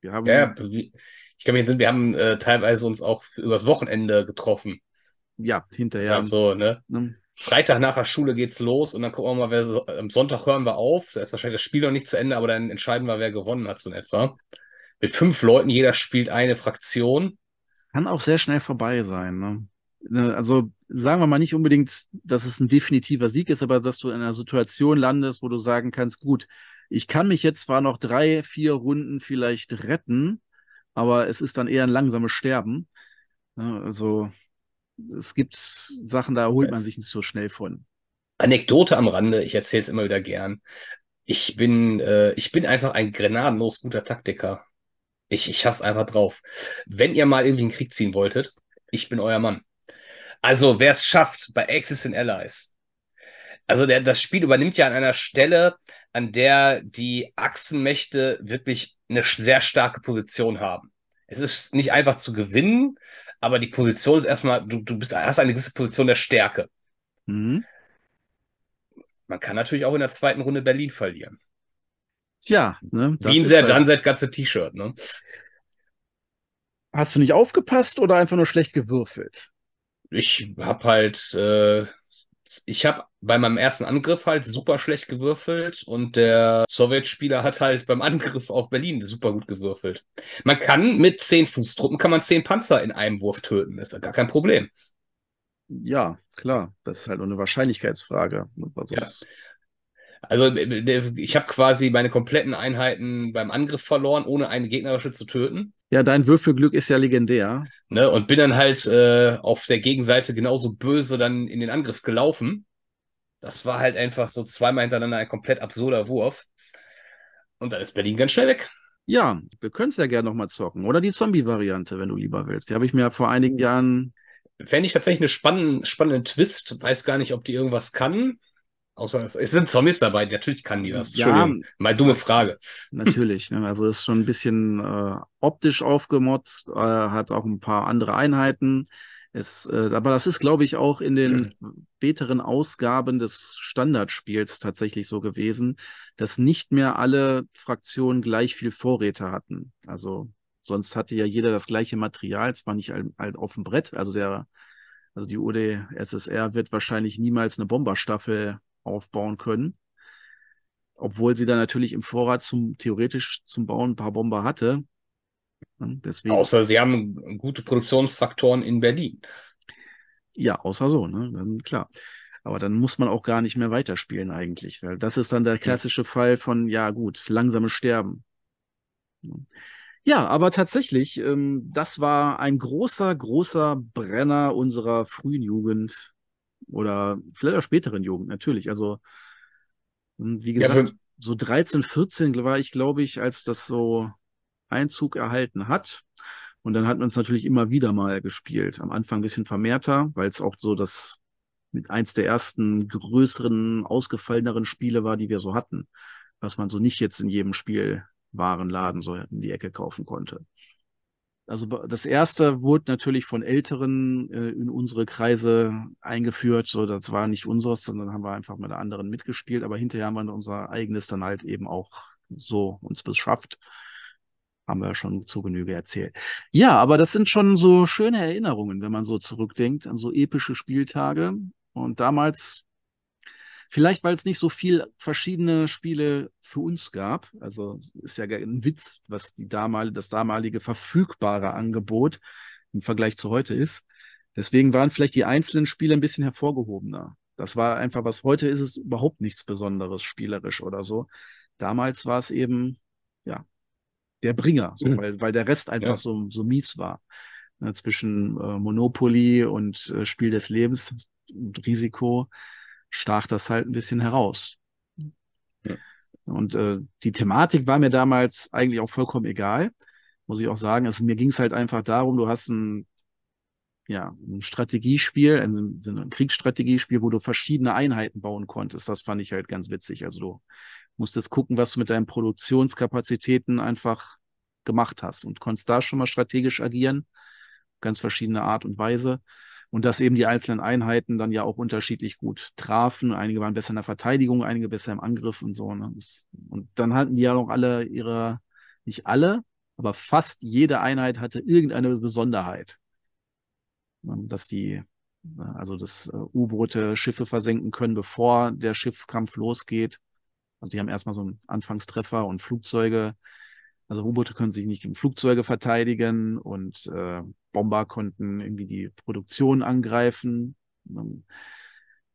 Wir haben, Ja, ich kann mich entsinnen, wir haben äh, teilweise uns auch übers Wochenende getroffen. ja, hinterher. Also, ne? ne? Freitag nach der Schule geht's los und dann gucken wir mal, wer so, am Sonntag hören wir auf. Da ist wahrscheinlich das Spiel noch nicht zu Ende, aber dann entscheiden wir, wer gewonnen hat, so in etwa. Mit fünf Leuten, jeder spielt eine Fraktion. Kann auch sehr schnell vorbei sein. Ne? Ne, Also sagen wir mal nicht unbedingt, dass es ein definitiver Sieg ist, aber dass du in einer Situation landest, wo du sagen kannst, gut, ich kann mich jetzt zwar noch drei, vier Runden vielleicht retten, aber es ist dann eher ein langsames Sterben. Ne, Also es gibt Sachen, da holt man sich nicht so schnell von. Anekdote am Rande, ich erzähle es immer wieder gern. Ich bin, äh, ich bin einfach ein gnadenlos guter Taktiker. Ich, ich hab's einfach drauf. Wenn ihr mal irgendwie einen Krieg ziehen wolltet, ich bin euer Mann. Also, wer es schafft bei Axis and Allies. Also, der, das Spiel übernimmt ja an einer Stelle, an der die Achsenmächte wirklich eine sehr starke Position haben. Es ist nicht einfach zu gewinnen, aber die Position ist erstmal, du, du bist, hast eine gewisse Position der Stärke. Mhm. Man kann natürlich auch in der zweiten Runde Berlin verlieren. Tja, ne, das Wie ein ist sehr halt- dann seit ganze T-Shirt, ne? Hast du nicht aufgepasst oder einfach nur schlecht gewürfelt? Ich hab halt, äh, ich hab bei meinem ersten Angriff halt super schlecht gewürfelt und der Sowjetspieler hat halt beim Angriff auf Berlin super gut gewürfelt. Man kann mit zehn Fußtruppen kann man zehn Panzer in einem Wurf töten, ist ja gar kein Problem. Ja, klar, das ist halt nur eine Wahrscheinlichkeitsfrage. Also Ja. Also äh, ich habe quasi meine kompletten Einheiten beim Angriff verloren, ohne eine gegnerische zu töten. Ja, dein Würfelglück ist ja legendär. Ne, und bin dann halt äh, auf der Gegenseite genauso böse dann in den Angriff gelaufen. Das war halt einfach so zweimal hintereinander ein komplett absurder Wurf. Und dann ist Berlin ganz schnell weg. Ja, wir können es ja gerne nochmal zocken. Oder die Zombie-Variante, wenn du lieber willst. Die habe ich mir vor einigen Jahren. Fände ich tatsächlich einen spannenden, spannenden Twist. Weiß gar nicht, ob die irgendwas kann. Außer es sind Zombies dabei. Natürlich kann die was. Ja. Mal dumme Frage. Natürlich, ne? also ist schon ein bisschen äh, optisch aufgemotzt, äh, hat auch ein paar andere Einheiten. Es, äh, aber das ist, glaube ich, auch in den späteren Ausgaben des Standardspiels tatsächlich so gewesen, dass nicht mehr alle Fraktionen gleich viel Vorräte hatten. Also sonst hatte ja jeder das gleiche Material, zwar nicht halt, halt auf dem Brett. Also der, also die UdSSR wird wahrscheinlich niemals eine Bomberstaffel aufbauen können obwohl sie dann natürlich im Vorrat zum theoretisch zum Bauen ein paar Bomber hatte. Ne, Deswegen, Außer sie haben gute Produktionsfaktoren in Berlin. ja, außer so, ne? Dann klar. Aber dann muss man auch gar nicht mehr weiterspielen eigentlich, weil das ist dann der klassische Fall von, ja gut, langsames Sterben. Ja, aber tatsächlich, ähm, das war ein großer, großer Brenner unserer frühen Jugend oder vielleicht auch späteren Jugend, natürlich. Also, ähm, wie Ja, gesagt, für- so 13, 14 war ich, glaube ich, als das so Einzug erhalten hat. Und dann hat man es natürlich immer wieder mal gespielt. Am Anfang ein bisschen vermehrter, weil es auch so das mit eins der ersten größeren, ausgefalleneren Spiele war, die wir so hatten. Was man so nicht jetzt in jedem Spielwarenladen so in die Ecke kaufen konnte. Also das erste wurde natürlich von Älteren äh, in unsere Kreise eingeführt. So, das war nicht unseres, sondern haben wir einfach mit anderen mitgespielt. Aber hinterher haben wir unser eigenes dann halt eben auch so uns beschafft. haben wir schon zu Genüge erzählt. Ja, aber das sind schon so schöne Erinnerungen, wenn man so zurückdenkt an so epische Spieltage. Und damals, vielleicht weil es nicht so viel verschiedene Spiele für uns gab, also ist ja ein Witz, was die damalige, das damalige verfügbare Angebot im Vergleich zu heute ist. Deswegen waren vielleicht die einzelnen Spiele ein bisschen hervorgehobener. Das war einfach was. Heute ist es überhaupt nichts Besonderes spielerisch oder so. Damals war es eben, ja, der Bringer, so, mhm. weil, weil der Rest einfach ja. so, so mies war. Ne, zwischen äh, Monopoly und äh, Spiel des Lebens und Risiko stach das halt ein bisschen heraus. Ja. Und äh, die Thematik war mir damals eigentlich auch vollkommen egal, muss ich auch sagen. Also mir ging es halt einfach darum, du hast ein, ja, ein Strategiespiel, ein, ein Kriegsstrategiespiel, wo du verschiedene Einheiten bauen konntest. Das fand ich halt ganz witzig. Also du musstest gucken, was du mit deinen Produktionskapazitäten einfach gemacht hast und konntest da schon mal strategisch agieren, ganz verschiedene Art und Weise. Und dass eben die einzelnen Einheiten dann ja auch unterschiedlich gut trafen. Einige waren besser in der Verteidigung, einige besser im Angriff und so. Ne? Und dann hatten die ja noch alle ihre, nicht alle, aber fast jede Einheit hatte irgendeine Besonderheit. Dass die, also dass äh, U-Boote Schiffe versenken können, bevor der Schiffkampf losgeht also die haben erstmal so einen Anfangstreffer und Flugzeuge. Also U-Boote können sich nicht gegen Flugzeuge verteidigen und äh, Bomber konnten irgendwie die Produktion angreifen.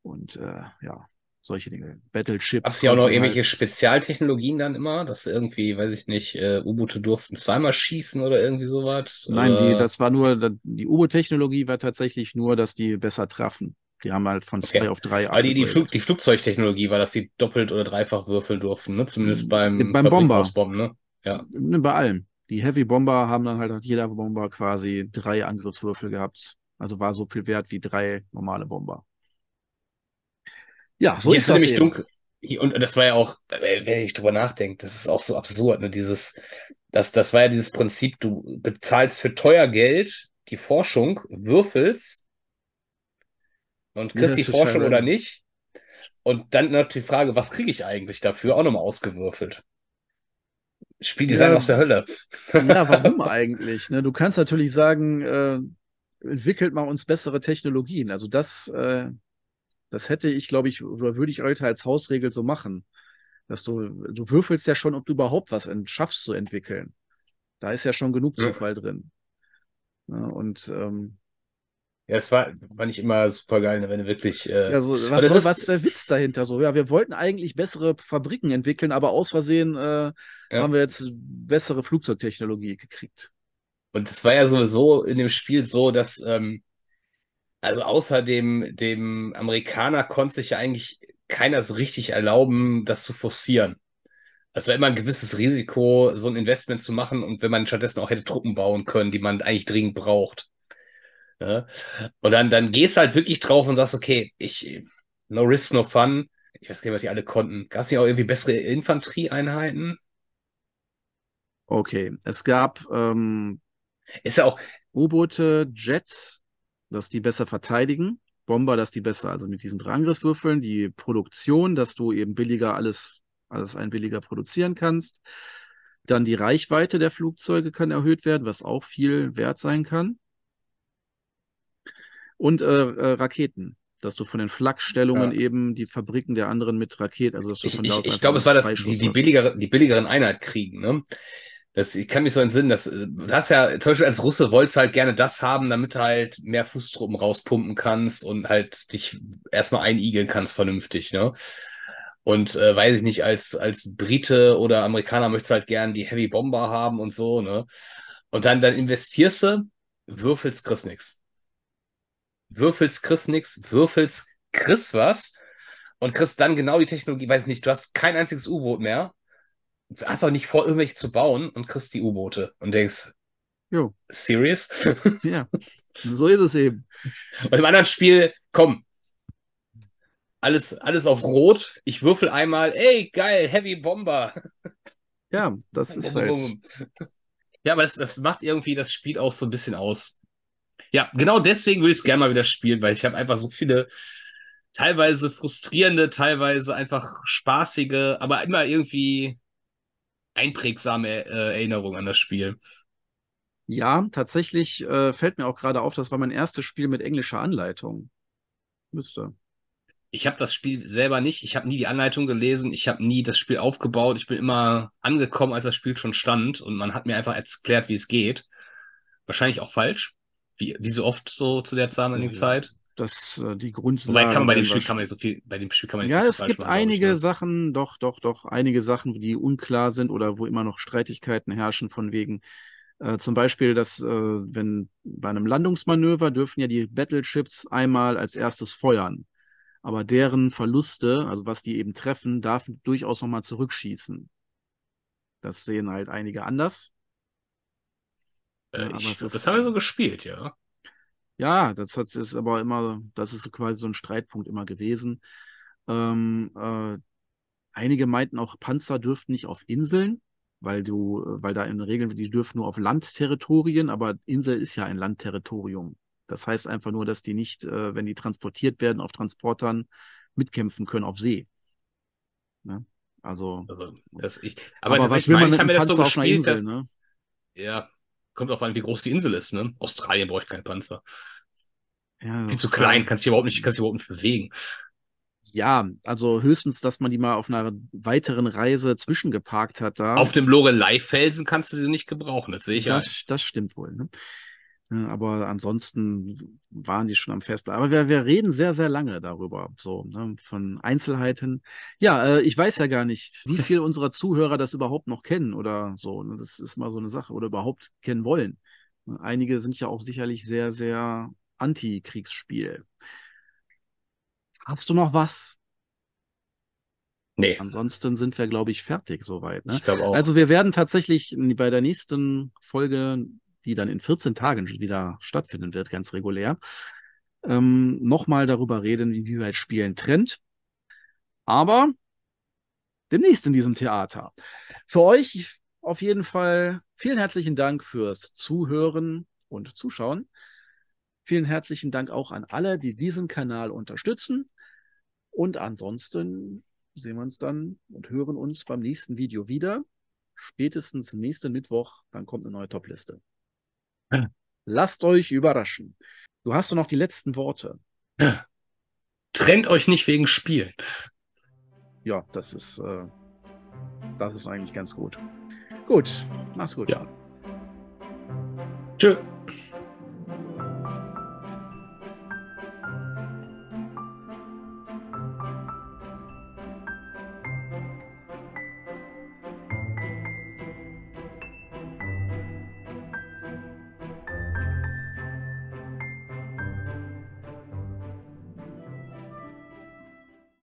Und äh, ja, solche Dinge. Battleships. Hast du ja auch noch irgendwelche halt... Spezialtechnologien dann immer, dass irgendwie, weiß ich nicht, äh, U-Boote durften zweimal schießen oder irgendwie sowas? Nein, die, das war nur, die U-Boot-Technologie war tatsächlich nur, dass die besser trafen. Die haben halt von zwei auf drei. Aber die, die, Flug, die Flugzeugtechnologie war, dass sie doppelt oder dreifach würfeln durften, ne? Zumindest beim, beim Bomber. ne? Ja. Ne, bei allem. Die Heavy Bomber haben dann halt jeder Bomber quasi drei Angriffswürfel gehabt. Also war so viel wert wie drei normale Bomber. Ja, so Jetzt ist das nämlich dunkel. Und das war ja auch, wenn ich drüber nachdenke, das ist auch so absurd, ne? Dieses, das, das war ja dieses Prinzip, du bezahlst für teuer Geld die Forschung, würfelst und kriegst die Forschung oder nicht. Und dann noch die Frage, was kriege ich eigentlich dafür? Auch nochmal ausgewürfelt. Spieldesign ja, aus der Hölle. Ja, warum <laughs> eigentlich? Ne? Du kannst natürlich sagen, äh, entwickelt mal uns bessere Technologien. Also das, äh, das hätte ich, glaube ich, oder würde ich heute als Hausregel so machen. Dass du, du würfelst ja schon, ob du überhaupt was schaffst zu entwickeln. Da ist ja schon genug Zufall ja. drin. Ja, und ähm, ja, es war, war nicht immer super geil, ne, wenn du wirklich. Äh, ja, so, was, soll, ist, was der Witz dahinter? So, ja, wir wollten eigentlich bessere Fabriken entwickeln, aber aus Versehen äh, ja. haben wir jetzt bessere Flugzeugtechnologie gekriegt. Und es war ja sowieso in dem Spiel so, dass, ähm, also außer dem, dem Amerikaner konnte sich ja eigentlich keiner so richtig erlauben, das zu forcieren. Es war immer ein gewisses Risiko, so ein Investment zu machen und wenn man stattdessen auch hätte Truppen bauen können, die man eigentlich dringend braucht. Ja? Und dann, dann gehst du halt wirklich drauf und sagst, okay, ich, no risk, no fun. Ich weiß gar nicht, was die alle konnten. Gab es nicht auch irgendwie bessere Infanterieeinheiten? Okay, es gab ähm, ist ja auch U-Boote, Jets, dass die besser verteidigen. Bomber, dass die besser, also mit diesen drei Angriffswürfeln, die Produktion, dass du eben billiger alles, alles ein billiger produzieren kannst. Dann die Reichweite der Flugzeuge kann erhöht werden, was auch viel wert sein kann. Und äh, äh, Raketen, dass du von den Flakstellungen ja. eben die Fabriken der anderen mit Raketen, also dass du von ich, ich, ich glaube, es war das, die, die, billigere, die billigeren Einheit kriegen, ne? Das, ich kann mich so entsinnen, dass du hast ja, zum Beispiel als Russe wolltest halt gerne das haben, damit du halt mehr Fußtruppen rauspumpen kannst und halt dich erstmal einigeln kannst vernünftig, ne? Und äh, weiß ich nicht, als, als Brite oder Amerikaner möchtest du halt gern die Heavy Bomber haben und so, ne? Und dann, dann investierst du, würfelst, kriegst nix würfelst Chris nix, würfelst Chris was und kriegst dann genau die Technologie, weiß nicht, du hast kein einziges U-Boot mehr, hast auch nicht vor, irgendwelche zu bauen und kriegst die U-Boote und denkst, jo. serious? <laughs> Ja, so ist es eben. Und im anderen Spiel, komm, alles, alles auf Rot, ich würfel einmal, ey, geil, Heavy Bomber. Ja, das ist halt... Ja, aber das, das macht irgendwie das Spiel auch so ein bisschen aus. Ja, genau deswegen würde ich es gerne mal wieder spielen, weil ich habe einfach so viele teilweise frustrierende, teilweise einfach spaßige, aber immer irgendwie einprägsame äh, Erinnerung an das Spiel. Ja, tatsächlich äh, fällt mir auch gerade auf, das war mein erstes Spiel mit englischer Anleitung. Müsste. Ich habe das Spiel selber nicht. Ich habe nie die Anleitung gelesen. Ich habe nie das Spiel aufgebaut. Ich bin immer angekommen, als das Spiel schon stand und man hat mir einfach erklärt, wie es geht. Wahrscheinlich auch falsch. Wie, wie so oft so zu der damaligen ja, Zeit. Das, äh, die Grundlage. Wobei kann man bei dem Spiel kann man nicht so viel, bei dem Spiel kann man ja, es gibt machen, einige ich, ne? Sachen, doch, doch, doch, einige Sachen, die unklar sind oder wo immer noch Streitigkeiten herrschen von wegen, äh, zum Beispiel, dass äh, wenn bei einem Landungsmanöver dürfen ja die Battleships einmal als erstes feuern. Aber deren Verluste, also was die eben treffen, darf durchaus nochmal zurückschießen. Das sehen halt einige anders. Äh, ich, das ist, haben wir so gespielt, ja. Ja, das hat, ist aber immer, das ist quasi so ein Streitpunkt immer gewesen. Ähm, äh, einige meinten auch, Panzer dürften nicht auf Inseln weil du, weil da in der Regel, die dürfen nur auf Landterritorien, aber Insel ist ja ein Landterritorium. Das heißt einfach nur, dass die nicht, äh, wenn die transportiert werden, auf Transportern mitkämpfen können auf See. Ne? Also. also das ich, aber, aber was ich, will man ich habe mir das so gespielt, Insel, dass, ne? ja, kommt auf an, wie groß die Insel ist. Ne? Australien braucht keine Panzer. Ja, Viel zu klein, kannst du überhaupt nicht, kannst überhaupt nicht bewegen. Ja, also höchstens, dass man die mal auf einer weiteren Reise zwischengeparkt hat da. Auf dem Lorelei-Felsen kannst du sie nicht gebrauchen, das sehe ich ja. Das, das stimmt wohl. Ne? Aber ansonsten waren die schon am Festbleiben. Aber wir, wir reden sehr, sehr lange darüber, so ne, von Einzelheiten. Ja, äh, ich weiß ja gar nicht, wie <laughs> viel unserer Zuhörer das überhaupt noch kennen oder so. Ne? Das ist mal so eine Sache oder überhaupt kennen wollen. Einige sind ja auch sicherlich sehr, sehr Anti-Kriegsspiel. Hast du noch was? Nee. Ansonsten sind wir, glaube ich, fertig soweit. Ne? Ich glaube auch. Also wir werden tatsächlich bei der nächsten Folge, die dann in 14 Tagen wieder stattfinden wird, ganz regulär, ähm, nochmal darüber reden, wie weit Spielen trennt. Aber demnächst in diesem Theater. Für euch auf jeden Fall vielen herzlichen Dank fürs Zuhören und Zuschauen. Vielen herzlichen Dank auch an alle, die diesen Kanal unterstützen. Und ansonsten sehen wir uns dann und hören uns beim nächsten Video wieder. Spätestens nächsten Mittwoch, dann kommt eine neue Topliste. <clears throat> Lasst euch überraschen. Du hast doch noch die letzten Worte. <clears throat> Trennt euch nicht wegen Spielen. Ja, das ist, äh, das ist eigentlich ganz gut. Gut, mach's gut. Ja. Tschö.